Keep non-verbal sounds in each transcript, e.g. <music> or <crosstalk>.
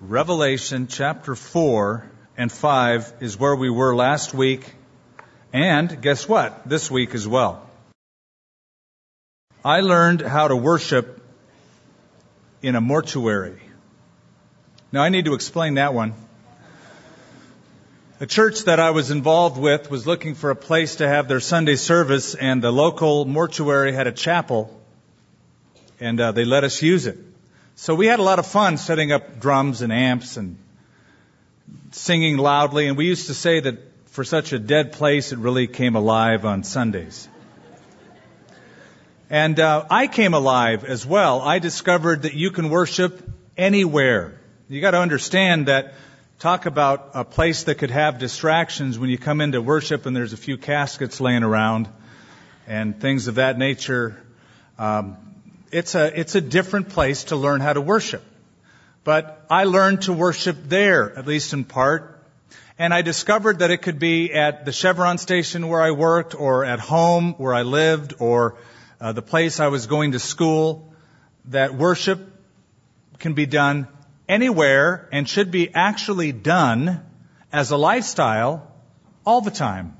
Revelation chapter 4 and 5 is where we were last week, and guess what? This week as well. I learned how to worship in a mortuary. Now I need to explain that one. A church that I was involved with was looking for a place to have their Sunday service, and the local mortuary had a chapel, and uh, they let us use it. So we had a lot of fun setting up drums and amps and singing loudly. And we used to say that for such a dead place, it really came alive on Sundays. And uh, I came alive as well. I discovered that you can worship anywhere. You got to understand that. Talk about a place that could have distractions when you come into worship and there's a few caskets laying around and things of that nature. Um, it's a, it's a different place to learn how to worship. But I learned to worship there, at least in part. And I discovered that it could be at the Chevron station where I worked, or at home where I lived, or uh, the place I was going to school, that worship can be done anywhere and should be actually done as a lifestyle all the time.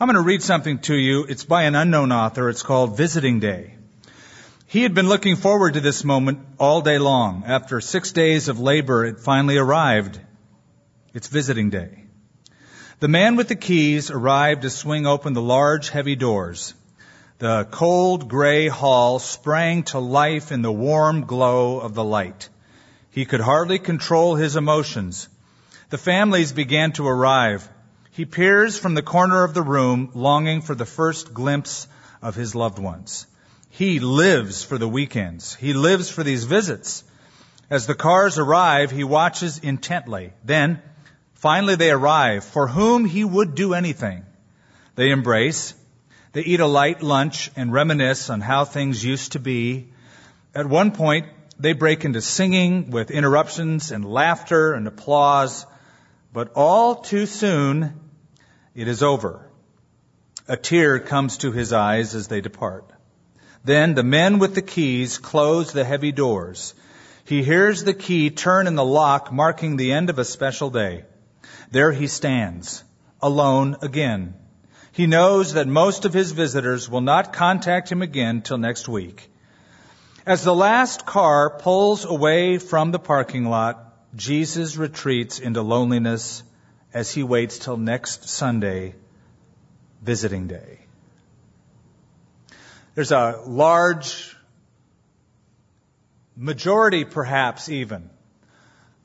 I'm going to read something to you. It's by an unknown author. It's called Visiting Day. He had been looking forward to this moment all day long. After six days of labor, it finally arrived. It's visiting day. The man with the keys arrived to swing open the large, heavy doors. The cold, gray hall sprang to life in the warm glow of the light. He could hardly control his emotions. The families began to arrive. He peers from the corner of the room, longing for the first glimpse of his loved ones. He lives for the weekends. He lives for these visits. As the cars arrive, he watches intently. Then, finally they arrive, for whom he would do anything. They embrace. They eat a light lunch and reminisce on how things used to be. At one point, they break into singing with interruptions and laughter and applause. But all too soon, it is over. A tear comes to his eyes as they depart. Then the men with the keys close the heavy doors. He hears the key turn in the lock, marking the end of a special day. There he stands, alone again. He knows that most of his visitors will not contact him again till next week. As the last car pulls away from the parking lot, Jesus retreats into loneliness as he waits till next Sunday, visiting day. There's a large majority, perhaps even,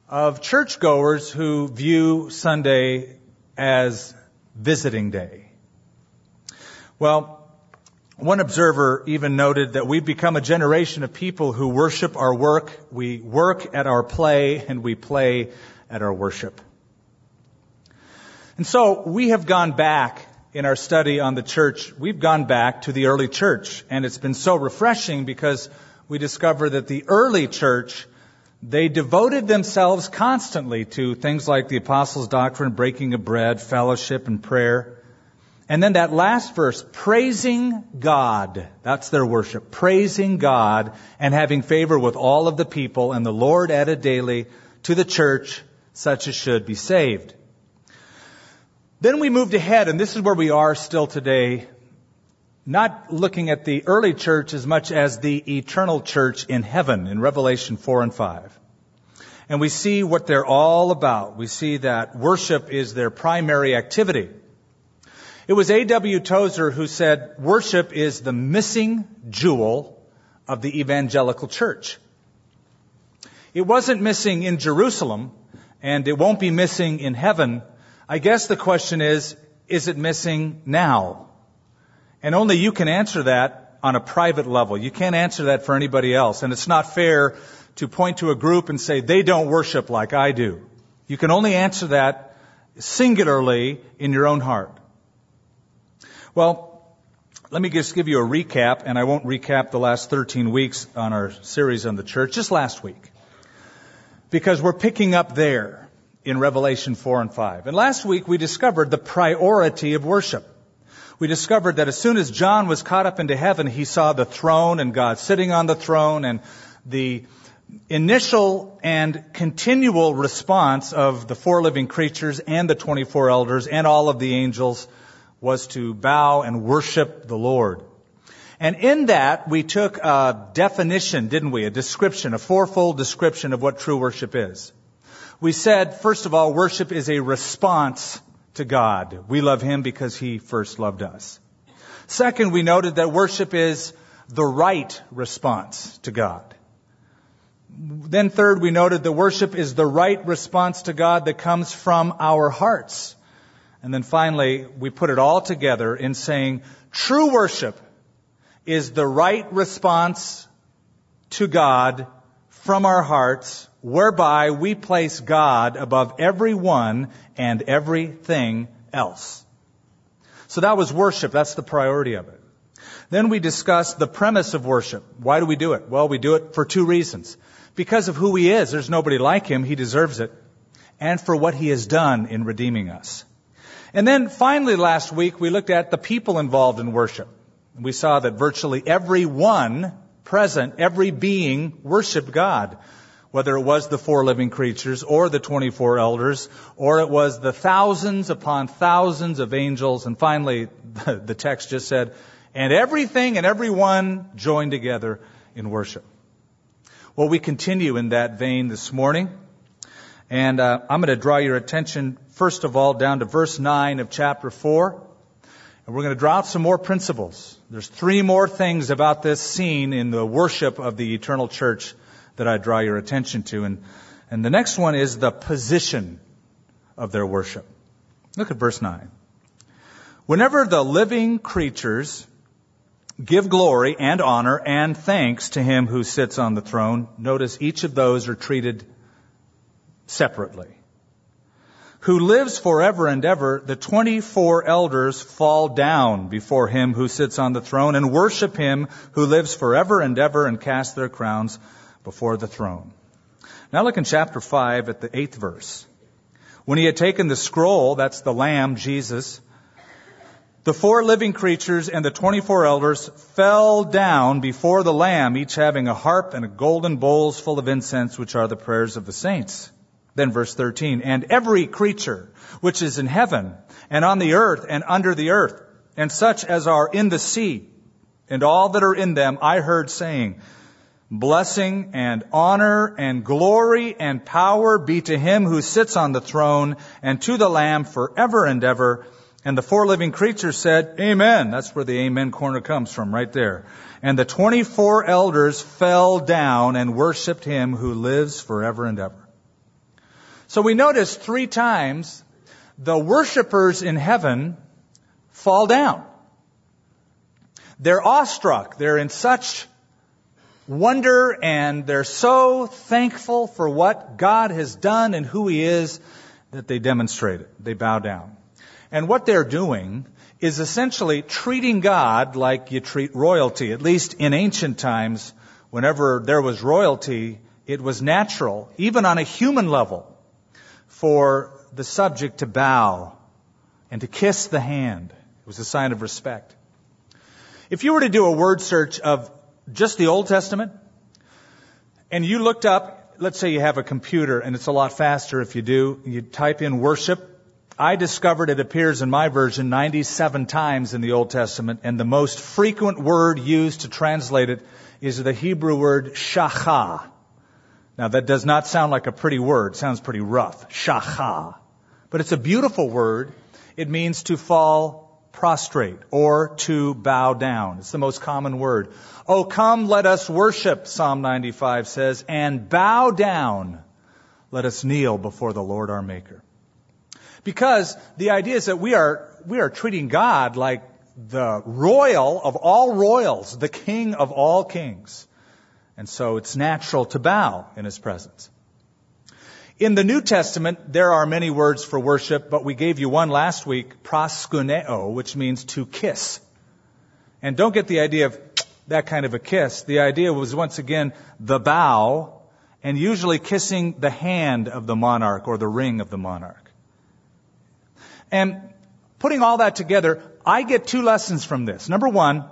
of churchgoers who view Sunday as visiting day. Well, one observer even noted that we've become a generation of people who worship our work, we work at our play, and we play at our worship. And so we have gone back in our study on the church, we've gone back to the early church. And it's been so refreshing because we discover that the early church, they devoted themselves constantly to things like the apostles' doctrine, breaking of bread, fellowship, and prayer. And then that last verse, praising God. That's their worship. Praising God and having favor with all of the people. And the Lord added daily to the church such as should be saved. Then we moved ahead, and this is where we are still today, not looking at the early church as much as the eternal church in heaven in Revelation 4 and 5. And we see what they're all about. We see that worship is their primary activity. It was A.W. Tozer who said, worship is the missing jewel of the evangelical church. It wasn't missing in Jerusalem, and it won't be missing in heaven I guess the question is, is it missing now? And only you can answer that on a private level. You can't answer that for anybody else. And it's not fair to point to a group and say, they don't worship like I do. You can only answer that singularly in your own heart. Well, let me just give you a recap, and I won't recap the last 13 weeks on our series on the church, just last week. Because we're picking up there in Revelation 4 and 5. And last week we discovered the priority of worship. We discovered that as soon as John was caught up into heaven, he saw the throne and God sitting on the throne and the initial and continual response of the four living creatures and the 24 elders and all of the angels was to bow and worship the Lord. And in that, we took a definition, didn't we? A description, a fourfold description of what true worship is. We said, first of all, worship is a response to God. We love Him because He first loved us. Second, we noted that worship is the right response to God. Then third, we noted that worship is the right response to God that comes from our hearts. And then finally, we put it all together in saying true worship is the right response to God from our hearts, whereby we place God above everyone and everything else. So that was worship. That's the priority of it. Then we discussed the premise of worship. Why do we do it? Well, we do it for two reasons because of who he is. There's nobody like him. He deserves it. And for what he has done in redeeming us. And then finally last week we looked at the people involved in worship. We saw that virtually every one present, every being worshiped God. Whether it was the four living creatures or the 24 elders, or it was the thousands upon thousands of angels, and finally the text just said, and everything and everyone joined together in worship. Well, we continue in that vein this morning. And uh, I'm going to draw your attention, first of all, down to verse 9 of chapter 4. And we're going to draw out some more principles. There's three more things about this scene in the worship of the eternal church that I draw your attention to. And, and the next one is the position of their worship. Look at verse 9. Whenever the living creatures give glory and honor and thanks to him who sits on the throne. Notice each of those are treated separately. Who lives forever and ever, the 24 elders fall down before him who sits on the throne and worship him who lives forever and ever and cast their crowns before the throne. Now look in chapter 5 at the eighth verse. When he had taken the scroll, that's the Lamb, Jesus, the four living creatures and the 24 elders fell down before the Lamb, each having a harp and a golden bowls full of incense, which are the prayers of the saints. Then verse 13, and every creature which is in heaven and on the earth and under the earth, and such as are in the sea, and all that are in them, I heard saying, Blessing and honor and glory and power be to him who sits on the throne and to the Lamb forever and ever. And the four living creatures said, Amen. That's where the Amen corner comes from, right there. And the 24 elders fell down and worshiped him who lives forever and ever. So we notice three times the worshipers in heaven fall down. They're awestruck. They're in such wonder and they're so thankful for what God has done and who He is that they demonstrate it. They bow down. And what they're doing is essentially treating God like you treat royalty. At least in ancient times, whenever there was royalty, it was natural, even on a human level, for the subject to bow and to kiss the hand. It was a sign of respect. If you were to do a word search of just the Old Testament, and you looked up, let's say you have a computer, and it's a lot faster if you do, you type in worship, I discovered it appears in my version 97 times in the Old Testament, and the most frequent word used to translate it is the Hebrew word shacha. Now that does not sound like a pretty word, it sounds pretty rough. Shacha. But it's a beautiful word. It means to fall prostrate or to bow down. It's the most common word. Oh, come, let us worship, Psalm 95 says, and bow down. Let us kneel before the Lord our Maker. Because the idea is that we are, we are treating God like the royal of all royals, the king of all kings. And so it's natural to bow in his presence. In the New Testament, there are many words for worship, but we gave you one last week, proskuneo, which means to kiss. And don't get the idea of that kind of a kiss. The idea was once again the bow and usually kissing the hand of the monarch or the ring of the monarch. And putting all that together, I get two lessons from this. Number one,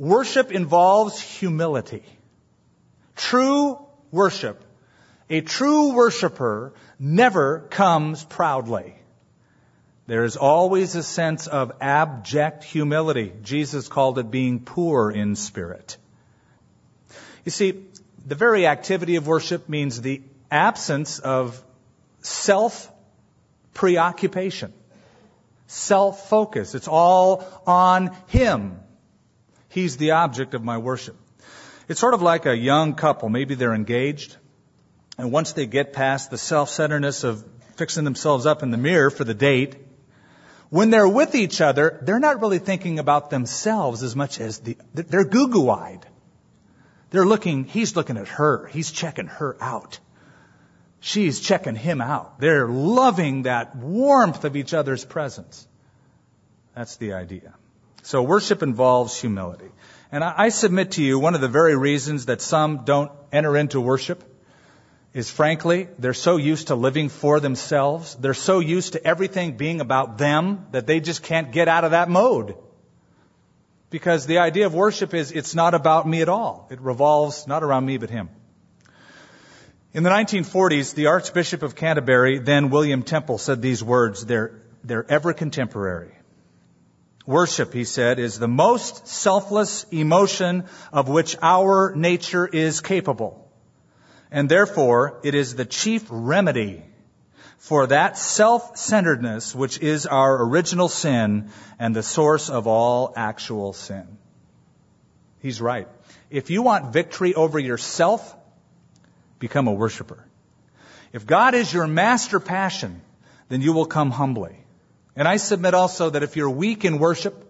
worship involves humility. True worship, a true worshiper never comes proudly. There is always a sense of abject humility. Jesus called it being poor in spirit. You see, the very activity of worship means the absence of self preoccupation, self focus. It's all on Him. He's the object of my worship. It's sort of like a young couple. Maybe they're engaged. And once they get past the self-centeredness of fixing themselves up in the mirror for the date, when they're with each other, they're not really thinking about themselves as much as the, they're goo-goo-eyed. They're looking, he's looking at her. He's checking her out. She's checking him out. They're loving that warmth of each other's presence. That's the idea. So worship involves humility. And I, I submit to you one of the very reasons that some don't enter into worship is frankly, they're so used to living for themselves. They're so used to everything being about them that they just can't get out of that mode. Because the idea of worship is it's not about me at all. It revolves not around me but him. In the 1940s, the Archbishop of Canterbury, then William Temple, said these words. They're, they're ever contemporary. Worship, he said, is the most selfless emotion of which our nature is capable and therefore it is the chief remedy for that self-centeredness which is our original sin and the source of all actual sin. He's right. If you want victory over yourself, become a worshiper. If God is your master passion, then you will come humbly. And I submit also that if you're weak in worship,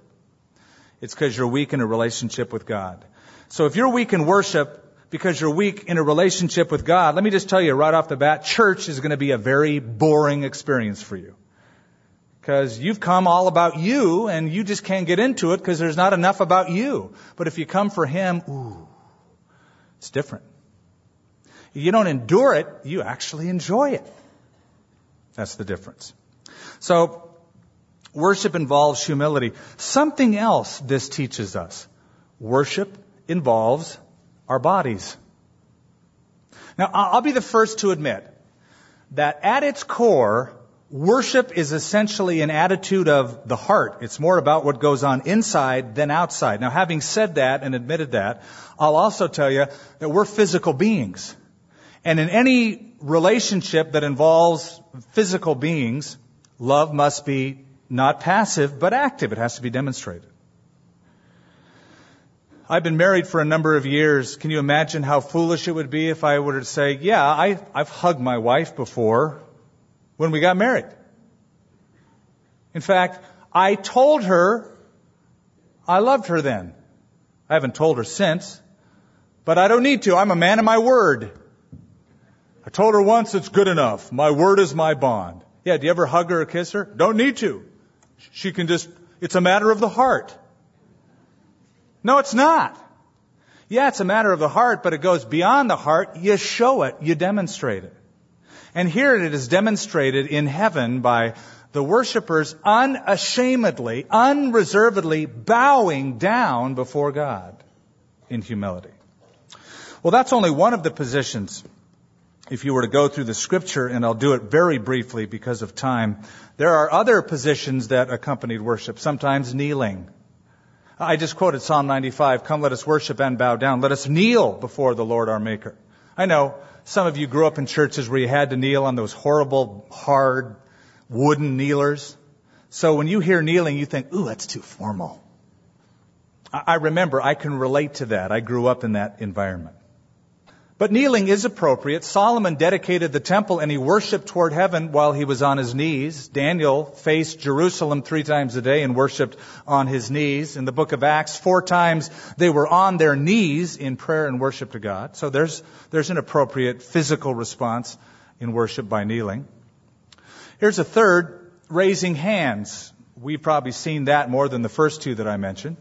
it's because you're weak in a relationship with God. So if you're weak in worship, because you're weak in a relationship with God, let me just tell you right off the bat, church is going to be a very boring experience for you. Because you've come all about you and you just can't get into it because there's not enough about you. But if you come for Him, ooh, it's different. You don't endure it, you actually enjoy it. That's the difference. So, worship involves humility. Something else this teaches us. Worship involves our bodies. Now, I'll be the first to admit that at its core, worship is essentially an attitude of the heart. It's more about what goes on inside than outside. Now, having said that and admitted that, I'll also tell you that we're physical beings. And in any relationship that involves physical beings, love must be not passive, but active. It has to be demonstrated. I've been married for a number of years. Can you imagine how foolish it would be if I were to say, yeah, I, I've hugged my wife before when we got married. In fact, I told her I loved her then. I haven't told her since, but I don't need to. I'm a man of my word. I told her once it's good enough. My word is my bond. Yeah, do you ever hug her or kiss her? Don't need to. She can just, it's a matter of the heart. No, it's not. Yeah, it's a matter of the heart, but it goes beyond the heart. You show it, you demonstrate it. And here it is demonstrated in heaven by the worshippers unashamedly, unreservedly bowing down before God in humility. Well, that's only one of the positions. If you were to go through the scripture, and I'll do it very briefly because of time, there are other positions that accompanied worship, sometimes kneeling, I just quoted Psalm 95, come let us worship and bow down. Let us kneel before the Lord our Maker. I know some of you grew up in churches where you had to kneel on those horrible, hard, wooden kneelers. So when you hear kneeling, you think, ooh, that's too formal. I remember, I can relate to that. I grew up in that environment. But kneeling is appropriate. Solomon dedicated the temple and he worshiped toward heaven while he was on his knees. Daniel faced Jerusalem three times a day and worshiped on his knees. In the book of Acts, four times they were on their knees in prayer and worship to God. So there's, there's an appropriate physical response in worship by kneeling. Here's a third, raising hands. We've probably seen that more than the first two that I mentioned.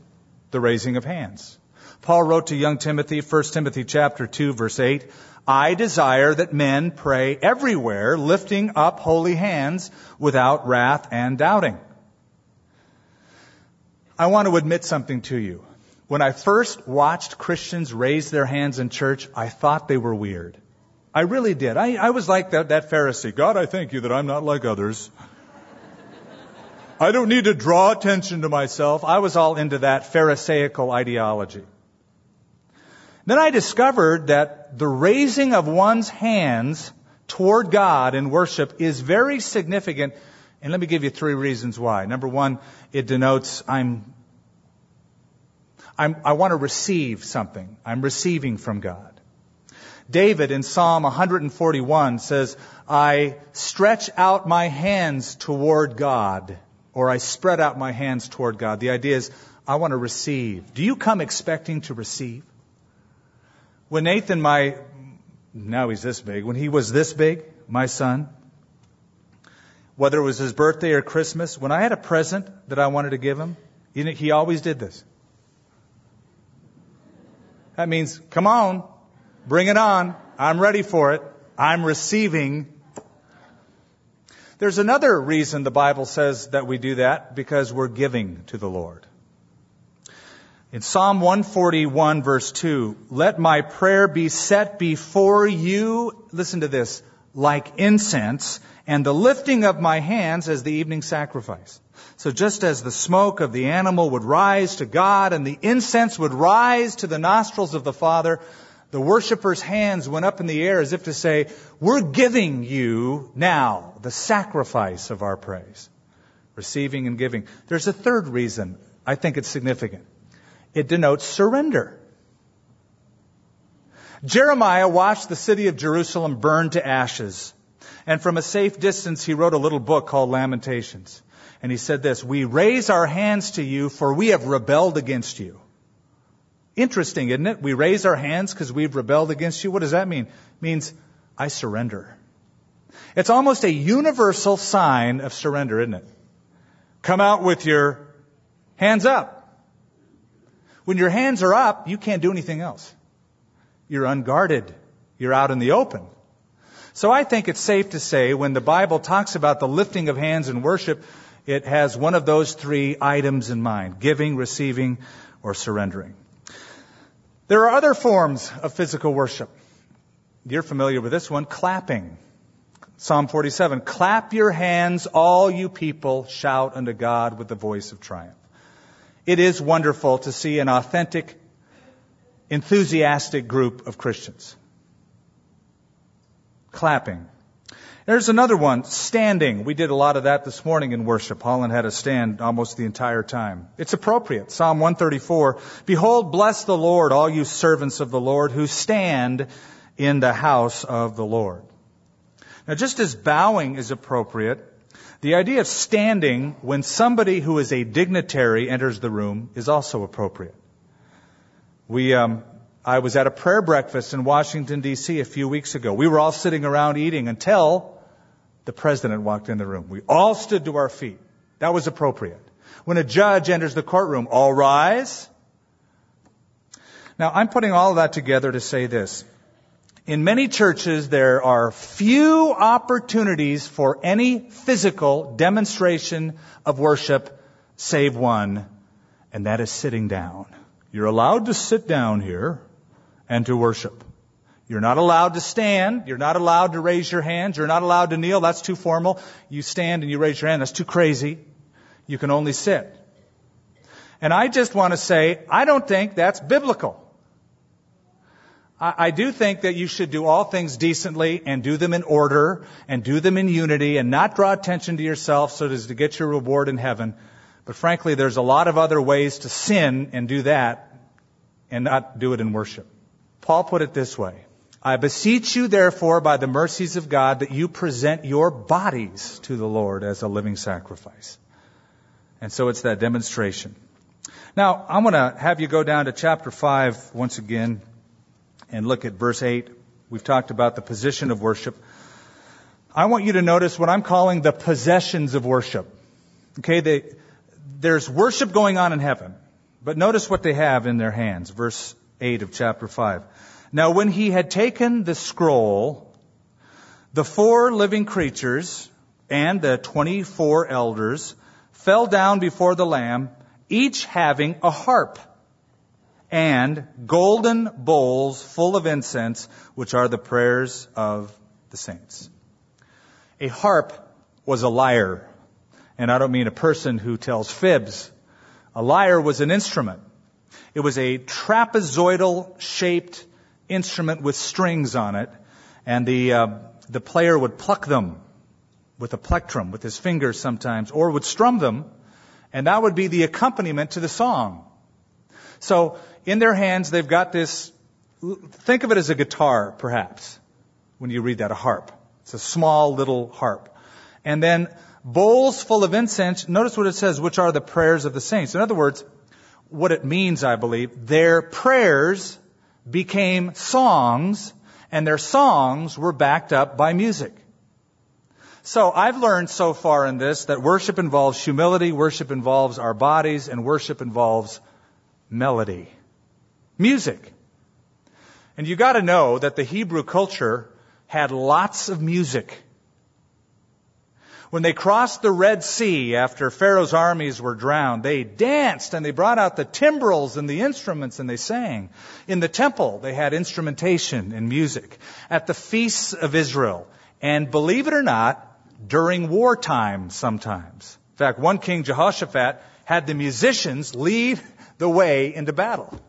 The raising of hands. Paul wrote to young Timothy, 1 Timothy chapter 2 verse 8, I desire that men pray everywhere, lifting up holy hands without wrath and doubting. I want to admit something to you. When I first watched Christians raise their hands in church, I thought they were weird. I really did. I, I was like that, that Pharisee. God, I thank you that I'm not like others. I don't need to draw attention to myself. I was all into that Pharisaical ideology. Then I discovered that the raising of one's hands toward God in worship is very significant. And let me give you three reasons why. Number one, it denotes I'm, I'm I want to receive something. I'm receiving from God. David in Psalm 141 says, I stretch out my hands toward God, or I spread out my hands toward God. The idea is, I want to receive. Do you come expecting to receive? When Nathan, my, now he's this big, when he was this big, my son, whether it was his birthday or Christmas, when I had a present that I wanted to give him, he always did this. That means, come on, Bring it on. I'm ready for it. I'm receiving. There's another reason the Bible says that we do that because we're giving to the Lord. In Psalm 141 verse 2, let my prayer be set before you, listen to this, like incense, and the lifting of my hands as the evening sacrifice. So just as the smoke of the animal would rise to God and the incense would rise to the nostrils of the Father, the worshippers' hands went up in the air as if to say, We're giving you now the sacrifice of our praise. Receiving and giving. There's a third reason I think it's significant. It denotes surrender. Jeremiah watched the city of Jerusalem burn to ashes. And from a safe distance, he wrote a little book called Lamentations. And he said this, We raise our hands to you, for we have rebelled against you. Interesting, isn't it? We raise our hands because we've rebelled against you. What does that mean? It means I surrender. It's almost a universal sign of surrender, isn't it? Come out with your hands up. When your hands are up, you can't do anything else. You're unguarded. You're out in the open. So I think it's safe to say when the Bible talks about the lifting of hands in worship, it has one of those three items in mind giving, receiving, or surrendering. There are other forms of physical worship. You're familiar with this one, clapping. Psalm 47, clap your hands, all you people, shout unto God with the voice of triumph. It is wonderful to see an authentic, enthusiastic group of Christians. Clapping. There's another one, standing. We did a lot of that this morning in worship. Holland had a stand almost the entire time. It's appropriate. Psalm 134. Behold, bless the Lord, all you servants of the Lord who stand in the house of the Lord. Now, just as bowing is appropriate, the idea of standing when somebody who is a dignitary enters the room is also appropriate. We, um, I was at a prayer breakfast in Washington D.C. a few weeks ago. We were all sitting around eating until the president walked in the room. We all stood to our feet. That was appropriate. When a judge enters the courtroom, all rise. Now, I'm putting all of that together to say this. In many churches, there are few opportunities for any physical demonstration of worship save one, and that is sitting down. You're allowed to sit down here and to worship. You're not allowed to stand. You're not allowed to raise your hands. You're not allowed to kneel. That's too formal. You stand and you raise your hand. That's too crazy. You can only sit. And I just want to say, I don't think that's biblical. I, do think that you should do all things decently and do them in order and do them in unity and not draw attention to yourself so as to get your reward in heaven. But frankly, there's a lot of other ways to sin and do that and not do it in worship. Paul put it this way. I beseech you, therefore, by the mercies of God, that you present your bodies to the Lord as a living sacrifice. And so it's that demonstration. Now, I'm going to have you go down to chapter 5 once again and look at verse 8. We've talked about the position of worship. I want you to notice what I'm calling the possessions of worship. Okay, they, there's worship going on in heaven, but notice what they have in their hands. Verse 8 of chapter 5. Now when he had taken the scroll, the four living creatures and the 24 elders fell down before the Lamb, each having a harp and golden bowls full of incense, which are the prayers of the saints. A harp was a lyre, and I don't mean a person who tells fibs. A lyre was an instrument. It was a trapezoidal shaped instrument with strings on it, and the, uh, the player would pluck them with a plectrum, with his fingers sometimes, or would strum them, and that would be the accompaniment to the song. So, in their hands, they've got this, think of it as a guitar, perhaps, when you read that, a harp. It's a small little harp. And then bowls full of incense, notice what it says, which are the prayers of the saints. In other words, what it means, I believe, their prayers became songs, and their songs were backed up by music. So I've learned so far in this that worship involves humility, worship involves our bodies, and worship involves melody. Music. And you gotta know that the Hebrew culture had lots of music. When they crossed the Red Sea after Pharaoh's armies were drowned, they danced and they brought out the timbrels and the instruments and they sang. In the temple, they had instrumentation and music. At the feasts of Israel, and believe it or not, during wartime sometimes. In fact, one king, Jehoshaphat, had the musicians lead the way into battle.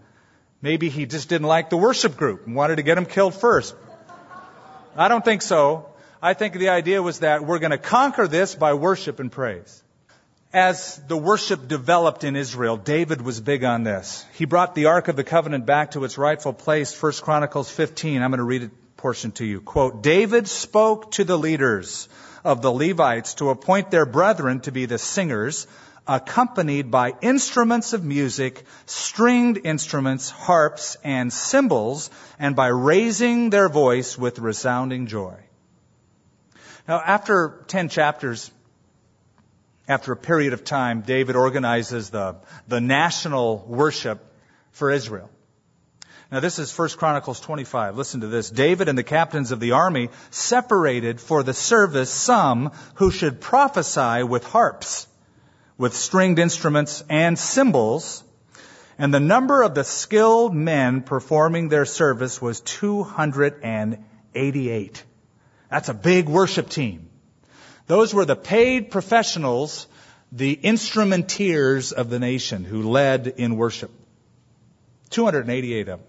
Maybe he just didn't like the worship group and wanted to get them killed first. I don't think so. I think the idea was that we're going to conquer this by worship and praise. As the worship developed in Israel, David was big on this. He brought the Ark of the Covenant back to its rightful place, 1 Chronicles 15. I'm going to read a portion to you. Quote, David spoke to the leaders of the Levites to appoint their brethren to be the singers, accompanied by instruments of music, stringed instruments, harps, and cymbals, and by raising their voice with resounding joy. Now, after 10 chapters, after a period of time, David organizes the, the national worship for Israel. Now this is 1 Chronicles 25. Listen to this. David and the captains of the army separated for the service some who should prophesy with harps, with stringed instruments and cymbals, and the number of the skilled men performing their service was 288. That's a big worship team. Those were the paid professionals, the instrumenteers of the nation who led in worship. 288 of them.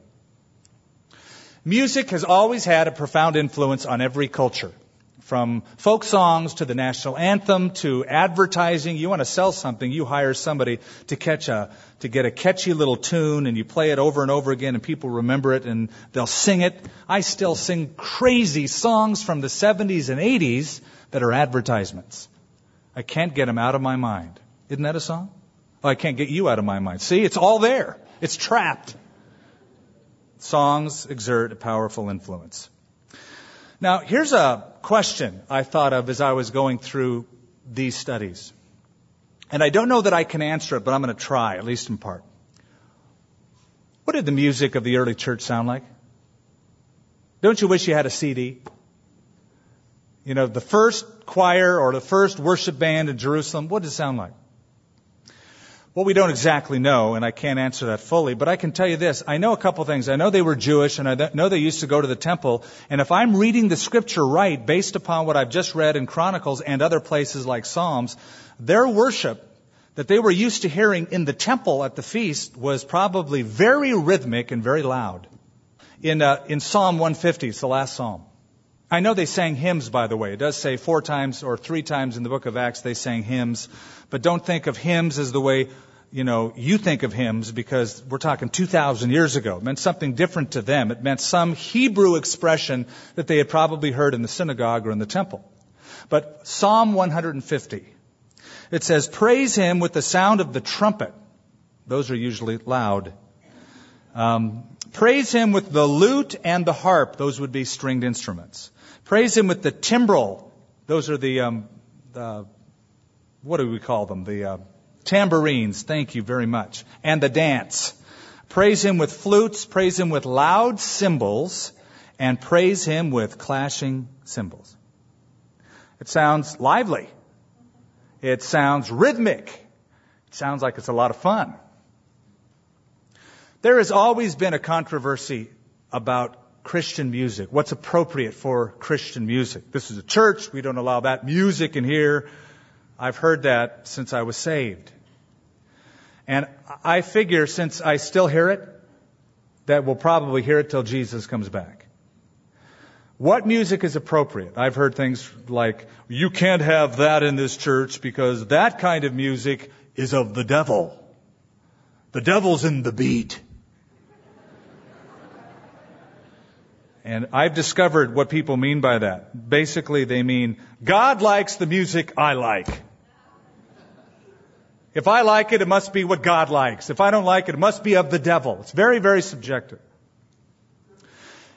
Music has always had a profound influence on every culture. From folk songs to the national anthem to advertising. You want to sell something, you hire somebody to catch a, to get a catchy little tune and you play it over and over again and people remember it and they'll sing it. I still sing crazy songs from the 70s and 80s that are advertisements. I can't get them out of my mind. Isn't that a song? Oh, I can't get you out of my mind. See, it's all there. It's trapped. Songs exert a powerful influence. Now, here's a question I thought of as I was going through these studies. And I don't know that I can answer it, but I'm going to try, at least in part. What did the music of the early church sound like? Don't you wish you had a CD? You know, the first choir or the first worship band in Jerusalem, what did it sound like? Well, we don't exactly know, and I can't answer that fully, but I can tell you this. I know a couple things. I know they were Jewish, and I know they used to go to the temple, and if I'm reading the scripture right, based upon what I've just read in Chronicles and other places like Psalms, their worship that they were used to hearing in the temple at the feast was probably very rhythmic and very loud. In, uh, in Psalm 150, it's the last psalm. I know they sang hymns, by the way. It does say four times or three times in the book of Acts they sang hymns. But don't think of hymns as the way, you know, you think of hymns because we're talking 2,000 years ago. It meant something different to them. It meant some Hebrew expression that they had probably heard in the synagogue or in the temple. But Psalm 150, it says, praise him with the sound of the trumpet. Those are usually loud. Um, praise him with the lute and the harp. Those would be stringed instruments. Praise him with the timbrel. Those are the, um, the what do we call them? The uh, tambourines. Thank you very much. And the dance. Praise him with flutes. Praise him with loud cymbals. And praise him with clashing cymbals. It sounds lively. It sounds rhythmic. It sounds like it's a lot of fun. There has always been a controversy about Christian music. What's appropriate for Christian music? This is a church. We don't allow that music in here. I've heard that since I was saved. And I figure since I still hear it, that we'll probably hear it till Jesus comes back. What music is appropriate? I've heard things like, you can't have that in this church because that kind of music is of the devil. The devil's in the beat. And I've discovered what people mean by that. Basically, they mean, God likes the music I like. If I like it, it must be what God likes. If I don't like it, it must be of the devil. It's very, very subjective.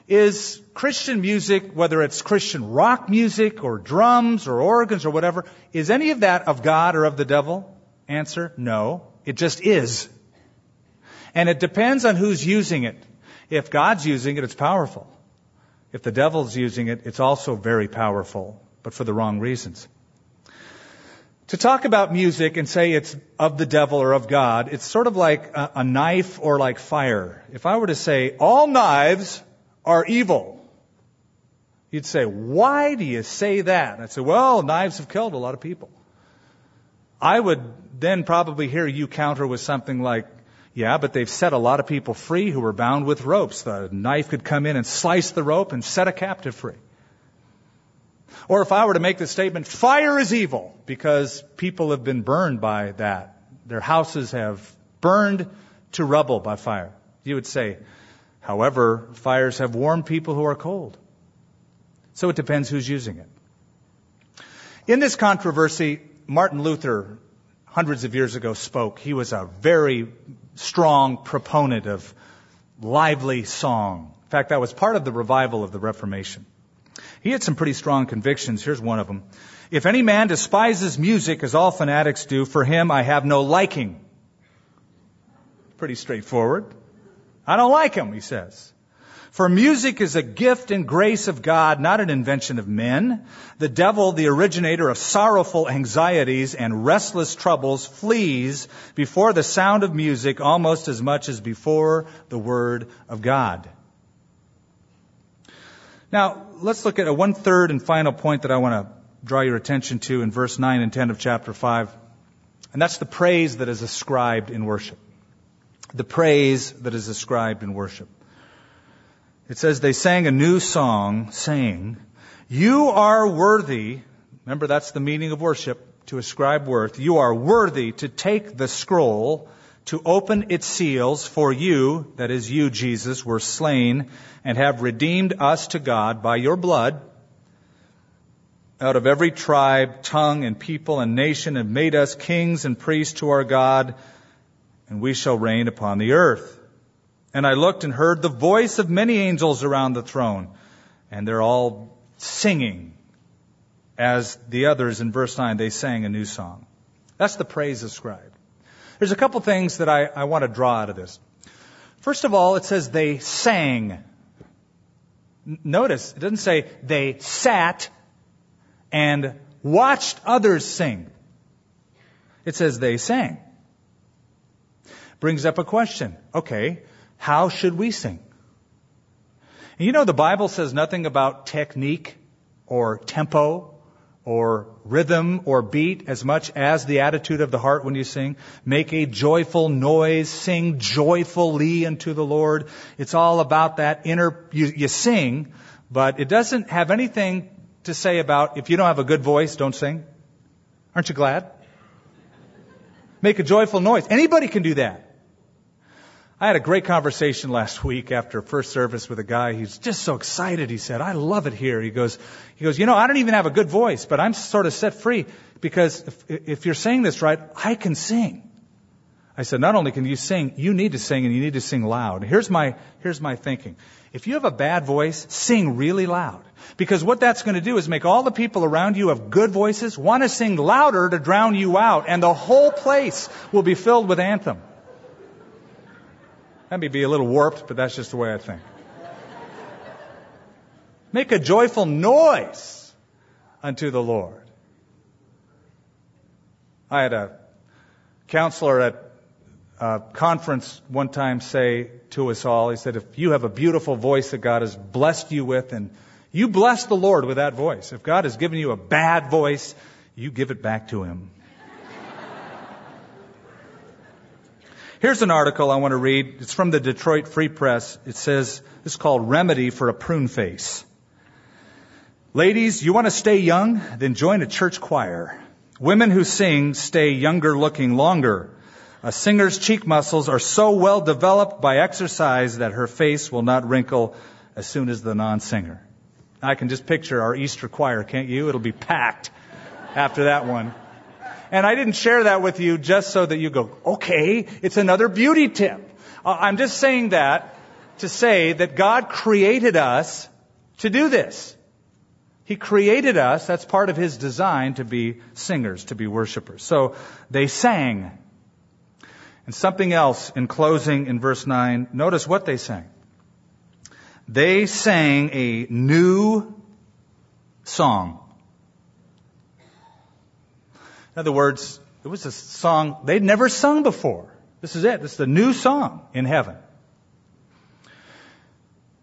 Is Christian music, whether it's Christian rock music or drums or organs or whatever, is any of that of God or of the devil? Answer, no. It just is. And it depends on who's using it. If God's using it, it's powerful. If the devil's using it, it's also very powerful, but for the wrong reasons. To talk about music and say it's of the devil or of God, it's sort of like a, a, knife or like fire. If I were to say, all knives are evil, you'd say, why do you say that? And I'd say, well, knives have killed a lot of people. I would then probably hear you counter with something like, yeah, but they've set a lot of people free who were bound with ropes. The knife could come in and slice the rope and set a captive free. Or if I were to make the statement, fire is evil, because people have been burned by that. Their houses have burned to rubble by fire. You would say, however, fires have warmed people who are cold. So it depends who's using it. In this controversy, Martin Luther, hundreds of years ago, spoke. He was a very strong proponent of lively song. In fact, that was part of the revival of the Reformation. He had some pretty strong convictions. Here's one of them. If any man despises music as all fanatics do, for him I have no liking. Pretty straightforward. I don't like him, he says. For music is a gift and grace of God, not an invention of men. The devil, the originator of sorrowful anxieties and restless troubles, flees before the sound of music almost as much as before the word of God. Now, let's look at a one third and final point that I want to draw your attention to in verse 9 and 10 of chapter 5. And that's the praise that is ascribed in worship. The praise that is ascribed in worship. It says they sang a new song saying, You are worthy. Remember, that's the meaning of worship, to ascribe worth. You are worthy to take the scroll to open its seals, for you, that is you, Jesus, were slain and have redeemed us to God by your blood out of every tribe, tongue, and people and nation, have made us kings and priests to our God, and we shall reign upon the earth. And I looked and heard the voice of many angels around the throne, and they're all singing as the others in verse 9, they sang a new song. That's the praise ascribed. There's a couple things that I, I want to draw out of this. First of all, it says they sang. Notice, it doesn't say they sat and watched others sing. It says they sang. Brings up a question. Okay, how should we sing? And you know, the Bible says nothing about technique or tempo or rhythm or beat as much as the attitude of the heart when you sing. Make a joyful noise, sing joyfully unto the Lord. It's all about that inner, you, you sing, but it doesn't have anything to say about if you don't have a good voice, don't sing. Aren't you glad? Make a joyful noise. Anybody can do that. I had a great conversation last week after first service with a guy. He's just so excited. He said, I love it here. He goes, he goes, you know, I don't even have a good voice, but I'm sort of set free because if, if you're saying this right, I can sing. I said, not only can you sing, you need to sing and you need to sing loud. Here's my, here's my thinking. If you have a bad voice, sing really loud. Because what that's going to do is make all the people around you have good voices want to sing louder to drown you out and the whole place will be filled with anthem. That may be a little warped, but that's just the way I think. Make a joyful noise unto the Lord. I had a counselor at uh, conference one time say to us all, he said, if you have a beautiful voice that God has blessed you with, and you bless the Lord with that voice. If God has given you a bad voice, you give it back to Him. Here's an article I want to read. It's from the Detroit Free Press. It says, it's called Remedy for a Prune Face. Ladies, you want to stay young? Then join a church choir. Women who sing stay younger looking longer. A singer's cheek muscles are so well developed by exercise that her face will not wrinkle as soon as the non-singer. I can just picture our Easter choir, can't you? It'll be packed after that one. And I didn't share that with you just so that you go, okay, it's another beauty tip. Uh, I'm just saying that to say that God created us to do this. He created us, that's part of His design, to be singers, to be worshipers. So they sang. And something else in closing in verse 9, notice what they sang. They sang a new song. In other words, it was a song they'd never sung before. This is it. This is the new song in heaven.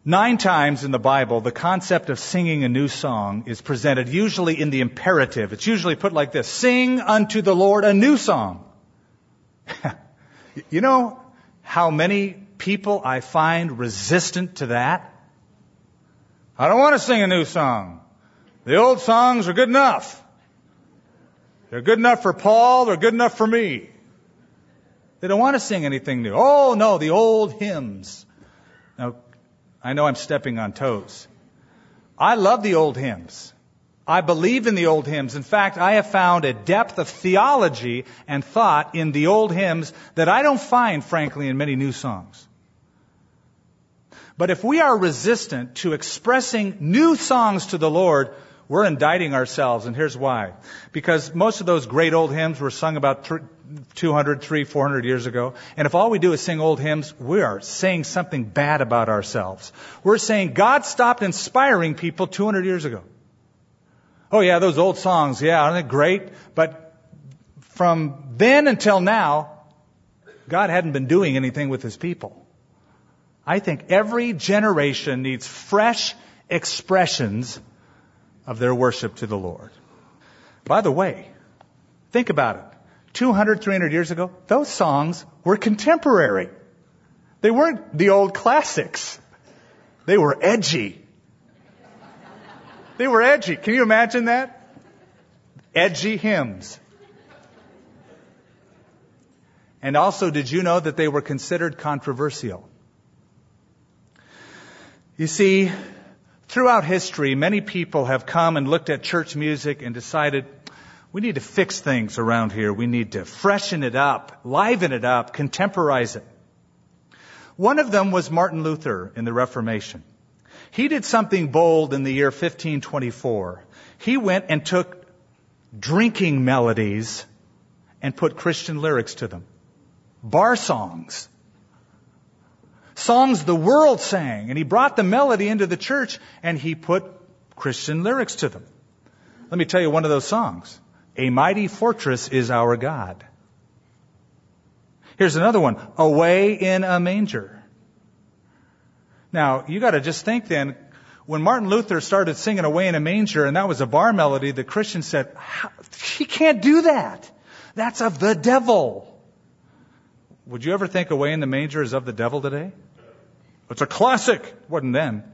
Nine times in the Bible, the concept of singing a new song is presented usually in the imperative. It's usually put like this. Sing unto the Lord a new song. <laughs> you know how many people I find resistant to that? I don't want to sing a new song. The old songs are good enough. They're good enough for Paul, they're good enough for me. They don't want to sing anything new. Oh no, the old hymns. Now, I know I'm stepping on toes. I love the old hymns. I believe in the old hymns. In fact, I have found a depth of theology and thought in the old hymns that I don't find, frankly, in many new songs. But if we are resistant to expressing new songs to the Lord, we're indicting ourselves, and here's why. Because most of those great old hymns were sung about 200, 300, 400 years ago. And if all we do is sing old hymns, we are saying something bad about ourselves. We're saying God stopped inspiring people 200 years ago. Oh yeah, those old songs, yeah, aren't they great? But from then until now, God hadn't been doing anything with his people. I think every generation needs fresh expressions of their worship to the Lord. By the way, think about it. 200, 300 years ago, those songs were contemporary. They weren't the old classics. They were edgy. They were edgy. Can you imagine that? Edgy hymns. And also, did you know that they were considered controversial? You see, Throughout history, many people have come and looked at church music and decided, we need to fix things around here. We need to freshen it up, liven it up, contemporize it. One of them was Martin Luther in the Reformation. He did something bold in the year 1524. He went and took drinking melodies and put Christian lyrics to them. Bar songs songs the world sang. And he brought the melody into the church and he put Christian lyrics to them. Let me tell you one of those songs. A mighty fortress is our God. Here's another one. Away in a manger. Now, you gotta just think then, when Martin Luther started singing Away in a Manger and that was a bar melody, the Christians said, he can't do that. That's of the devil. Would you ever think Away in the Manger is of the devil today? It's a classic. It wasn't then.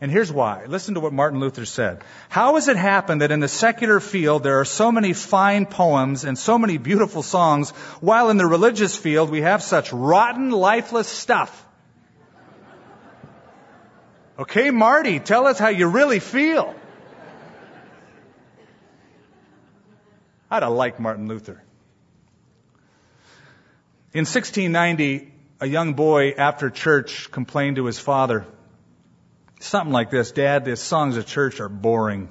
And here's why. Listen to what Martin Luther said. How has it happened that in the secular field there are so many fine poems and so many beautiful songs, while in the religious field we have such rotten, lifeless stuff? Okay, Marty, tell us how you really feel. I'd have liked Martin Luther. In 1690, a young boy after church complained to his father, something like this, Dad, the songs at church are boring.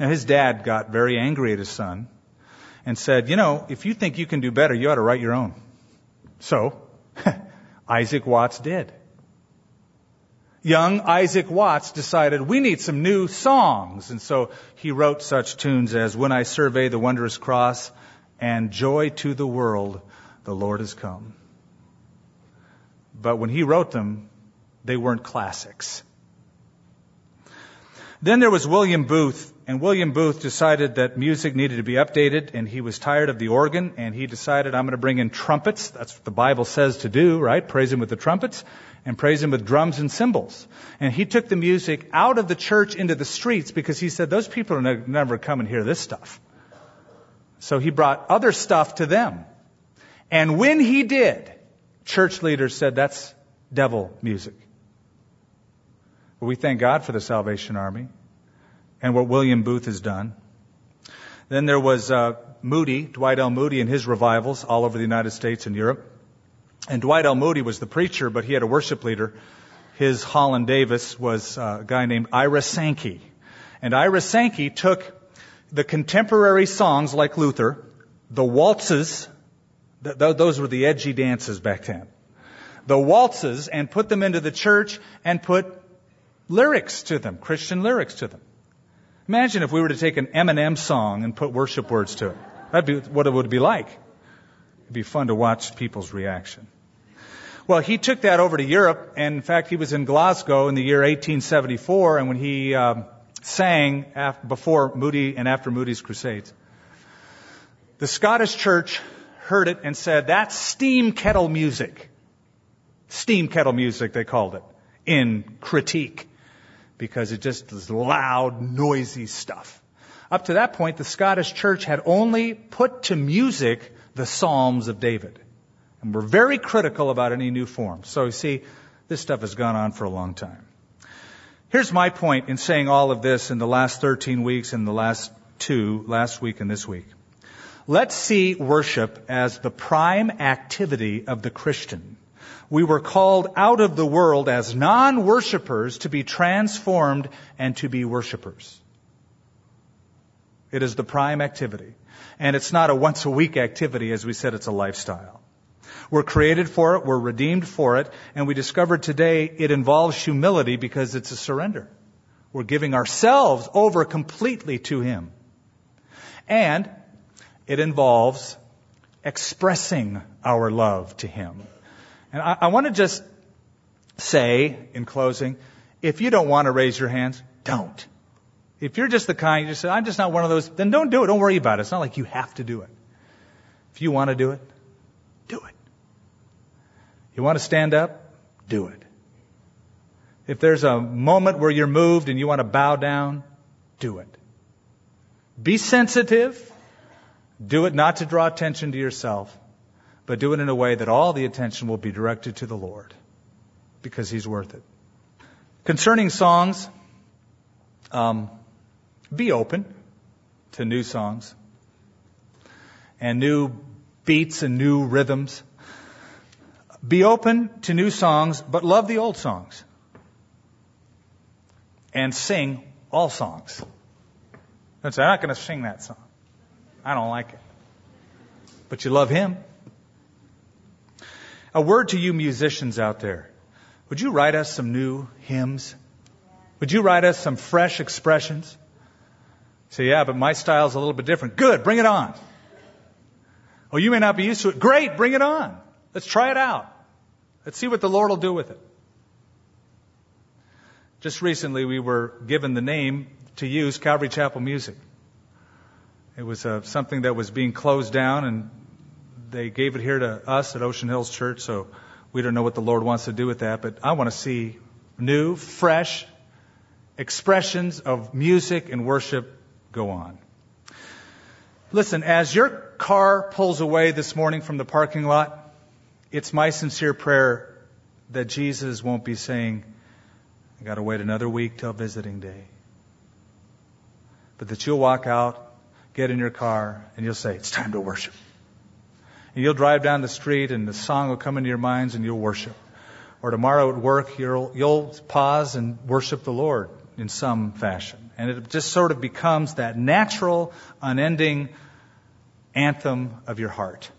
Now his dad got very angry at his son and said, you know, if you think you can do better, you ought to write your own. So, <laughs> Isaac Watts did. Young Isaac Watts decided we need some new songs. And so he wrote such tunes as When I Survey the Wondrous Cross and Joy to the World The Lord has come. But when he wrote them, they weren't classics. Then there was William Booth, and William Booth decided that music needed to be updated, and he was tired of the organ, and he decided, I'm going to bring in trumpets. That's what the Bible says to do, right? Praise him with the trumpets, and praise him with drums and cymbals. And he took the music out of the church into the streets because he said, those people are never come and hear this stuff. So he brought other stuff to them. And when he did, church leaders said, that's devil music. But we thank God for the Salvation Army and what William Booth has done. Then there was uh, Moody, Dwight L. Moody, and his revivals all over the United States and Europe. And Dwight L. Moody was the preacher, but he had a worship leader. His Holland Davis was uh, a guy named Ira Sankey. And Ira Sankey took the contemporary songs like Luther, the waltzes, th- th- those were the edgy dances back then, the waltzes, and put them into the church and put lyrics to them, Christian lyrics to them. Imagine if we were to take an Eminem song and put worship words to it. That'd be what it would be like. It'd be fun to watch people's reaction. Well, he took that over to Europe, and in fact, he was in Glasgow in the year 1874, and when he um, sang before Moody and after Moody's Crusades, the Scottish church heard it and said, that's steam kettle music. Steam kettle music, they called it, in critique because it just was loud, noisy stuff. Up to that point, the Scottish church had only put to music the Psalms of David. And were very critical about any new form. So you see, this stuff has gone on for a long time. Here's my point in saying all of this in the last 13 weeks and the last two, last week and this week. Let's see worship as the prime activity of the Christian we were called out of the world as non-worshippers to be transformed and to be worshippers. It is the prime activity. And it's not a once a week activity, as we said, it's a lifestyle. We're created for it, we're redeemed for it, and we discovered today it involves humility because it's a surrender. We're giving ourselves over completely to Him. And it involves expressing our love to Him. And I, I want to just say in closing, if you don't want to raise your hands, don't. If you're just the kind, you just say, I'm just not one of those, then don't do it. Don't worry about it. It's not like you have to do it. If you want to do it, do it. You want to stand up? Do it. If there's a moment where you're moved and you want to bow down, do it. Be sensitive. Do it not to draw attention to yourself, but do it in a way that all the attention will be directed to the Lord because He's worth it. Concerning songs, um, be open to new songs and new beats and new rhythms. Be open to new songs, but love the old songs. And sing all songs. I'm not going to sing that song. I don't like it. But you love Him. A word to you musicians out there. Would you write us some new hymns? Would you write us some fresh expressions? Say, yeah, but my style's a little bit different. Good, bring it on. Oh, you may not be used to it. Great, bring it on. Let's try it out. Let's see what the Lord will do with it. Just recently, we were given the name to use Calvary Chapel Music. It was uh, something that was being closed down, and they gave it here to us at Ocean Hills Church, so we don't know what the Lord wants to do with that, but I want to see new, fresh expressions of music and worship go on. Listen, as your car pulls away this morning from the parking lot, it's my sincere prayer that Jesus won't be saying, I got to wait another week till visiting day. But that you'll walk out, get in your car, and you'll say, It's time to worship. And you'll drive down the street and the song will come into your minds and you'll worship. Or tomorrow at work, you'll, you'll pause and worship the Lord in some fashion. And it just sort of becomes that natural, unending anthem of your heart.